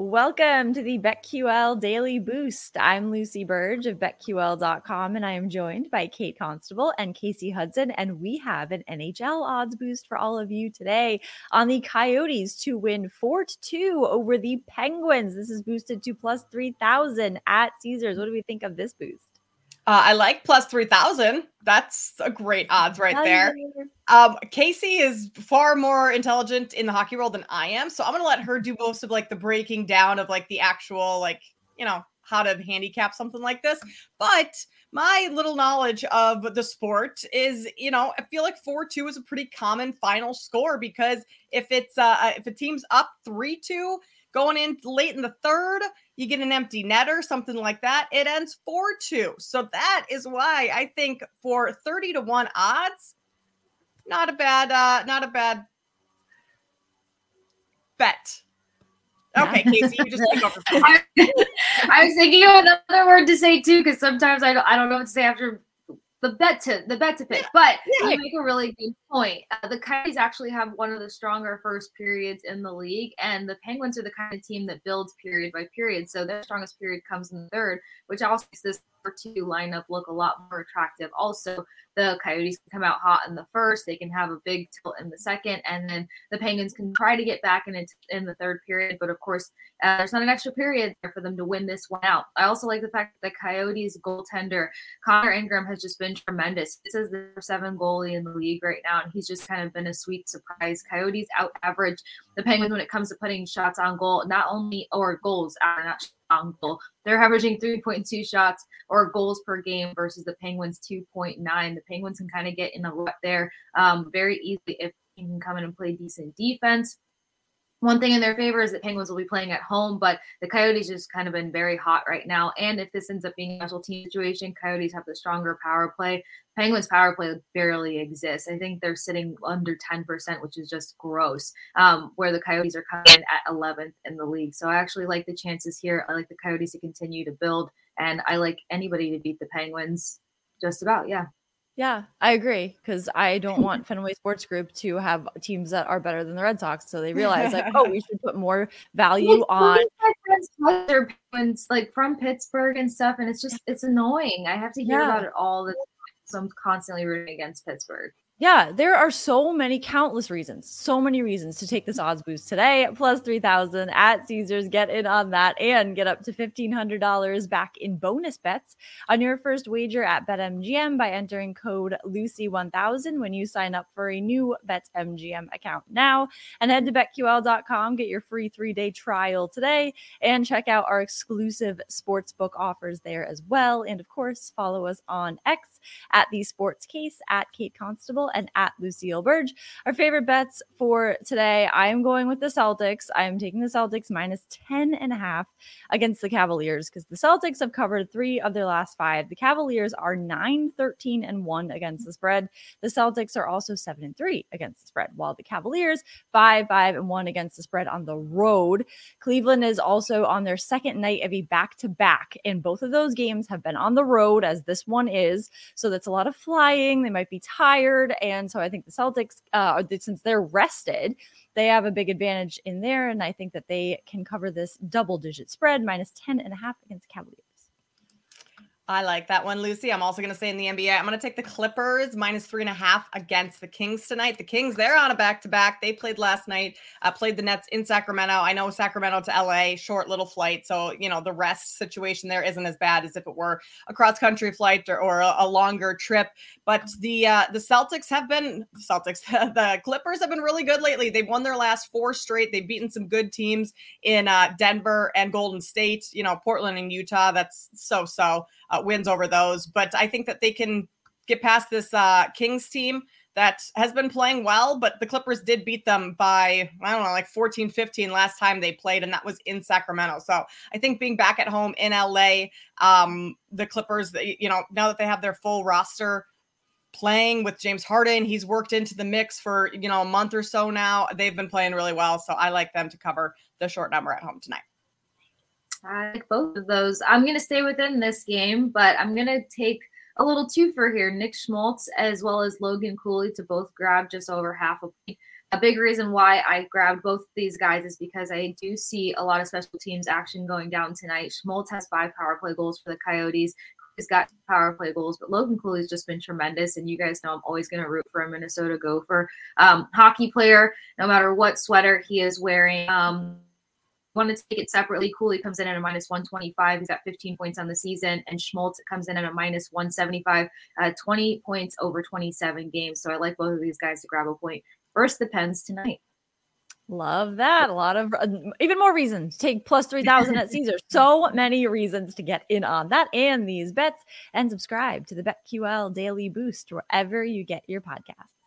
Welcome to the BetQL Daily Boost. I'm Lucy Burge of BetQL.com, and I am joined by Kate Constable and Kasey Hudson. And we have an NHL odds boost for all of you today on the Coyotes to win 4 2 over the Penguins. This is boosted to plus 3,000 at Caesars. What do we think of this boost? Uh, I like plus 3000. That's a great odds right there. Um, Kasey is far more intelligent in the hockey world than I am. So I'm going to let her do most of like the breaking down of like the actual, like, you know, how to handicap something like this. But my little knowledge of the sport is, you know, I feel like 4 2 is a pretty common final score because if it's, uh, if a team's up 3 2, going in late in the third, you get an empty netter, something like that. It ends 4 2. So that is why I think for 30 to 1 odds, not a bad, uh, not a bad bet. Okay, Kasey, you just take over. I was thinking of another word to say too, because sometimes I don't, I don't know what to say after the bet to the bet to pick. But yeah. you make a really good point. Uh, the Coyotes actually have one of the stronger first periods in the league, and the Penguins are the kind of team that builds period by period. So their strongest period comes in the third, which also makes this two lineup look a lot more attractive. Also, the Coyotes can come out hot in the first, they can have a big tilt in the second, and then the Penguins can try to get back in it in the third period. But of course, uh, there's not an extra period there for them to win this one out. I also like the fact that the Coyotes goaltender Connor Ingram has just been tremendous. This is the seven goalie in the league right now, and he's just kind of been a sweet surprise. Coyotes out average the Penguins when it comes to putting shots on goal, not only or goals, not goal. They're averaging 3.2 shots or goals per game versus the Penguins 2.9. The Penguins can kind of get in a rut there um, very easily if you can come in and play decent defense. One thing in their favor is that Penguins will be playing at home, but the Coyotes just kind of been very hot right now. And if this ends up being a special team situation, Coyotes have the stronger power play. Penguins power play barely exists. I think they're sitting under 10%, which is just gross, um, where the Coyotes are coming in at 11th in the league. So I actually like the chances here. I like the Coyotes to continue to build, and I like anybody to beat the Penguins just about. Yeah. Yeah, I agree because I don't want Fenway Sports Group to have teams that are better than the Red Sox. So they realize like, oh, we should put more value on. My friends like from Pittsburgh and stuff, and it's just it's annoying. I have to hear yeah. about it all the time. So I'm constantly rooting against Pittsburgh. Yeah, there are so many countless reasons, so many reasons to take this odds boost today. at Plus 3000 at Caesars. Get in on that and get up to $1,500 back in bonus bets on your first wager at BetMGM by entering code Lucy1000 when you sign up for a new BetMGM account now. And head to BetQL.com, get your free three day trial today, and check out our exclusive sportsbook offers there as well. And of course, follow us on X at the Sports Case at Kate Constable and at Lucille Burge. Our favorite bets for today, I am going with the Celtics. I am taking the Celtics minus 10 and a half against the Cavaliers because the Celtics have covered three of their last five. The Cavaliers are 9, 13, and 1 against the spread. The Celtics are also 7 and 3 against the spread, while the Cavaliers 5, 5, and 1 against the spread on the road. Cleveland is also on their second night of a back to back, and both of those games have been on the road, as this one is. So that's a lot of flying. They might be tired And so I think the Celtics, uh, since they're rested, they have a big advantage in there. And I think that they can cover this double digit spread minus 10 and a half against Cavaliers. I like that one, Lucy. I'm also going to say in the NBA, I'm going to take the Clippers minus three and a half against the Kings tonight. The Kings, they're on a back to back. They played last night, uh, played the Nets in Sacramento. I know Sacramento to LA, short little flight. So, you know, the rest situation there isn't as bad as if it were a cross country flight or, or a, a, longer trip. But the uh, the Celtics have been, Celtics, the Clippers have been really good lately. They've won their last four straight. They've beaten some good teams in uh, Denver and Golden State, you know, Portland and Utah. That's so so uh, wins over those. But I think that they can get past this uh, Kings team that has been playing well, but the Clippers did beat them by, I don't know, like 14 15 last time they played, and that was in Sacramento. So I think being back at home in LA, um, the Clippers, you know, now that they have their full roster playing with James Harden, he's worked into the mix for, you know, a month or so now. They've been playing really well. So I like them to cover the short number at home tonight. I like both of those. I'm going to stay within this game, but I'm going to take a little twofer here. Nick Schmaltz as well as Logan Cooley to both grab just over half a point. A big reason why I grabbed both these guys is because I do see a lot of special teams action going down tonight. Schmaltz has five power play goals for the Coyotes. He's got power play goals, but Logan Cooley's just been tremendous. And you guys know I'm always going to root for a Minnesota Gopher. Um, hockey player, no matter what sweater he is wearing. Um, want to take it separately, Cooley comes in at a minus 125. He's got 15 points on the season. And Schmaltz comes in at a minus 175, uh, 20 points over 27 games. So I like both of these guys to grab a point. First, the Pens tonight. Love that. A lot of uh, even more reasons take plus 3000 at Caesar. So many reasons to get in on that and these bets and subscribe to the BetQL Daily Boost wherever you get your podcast.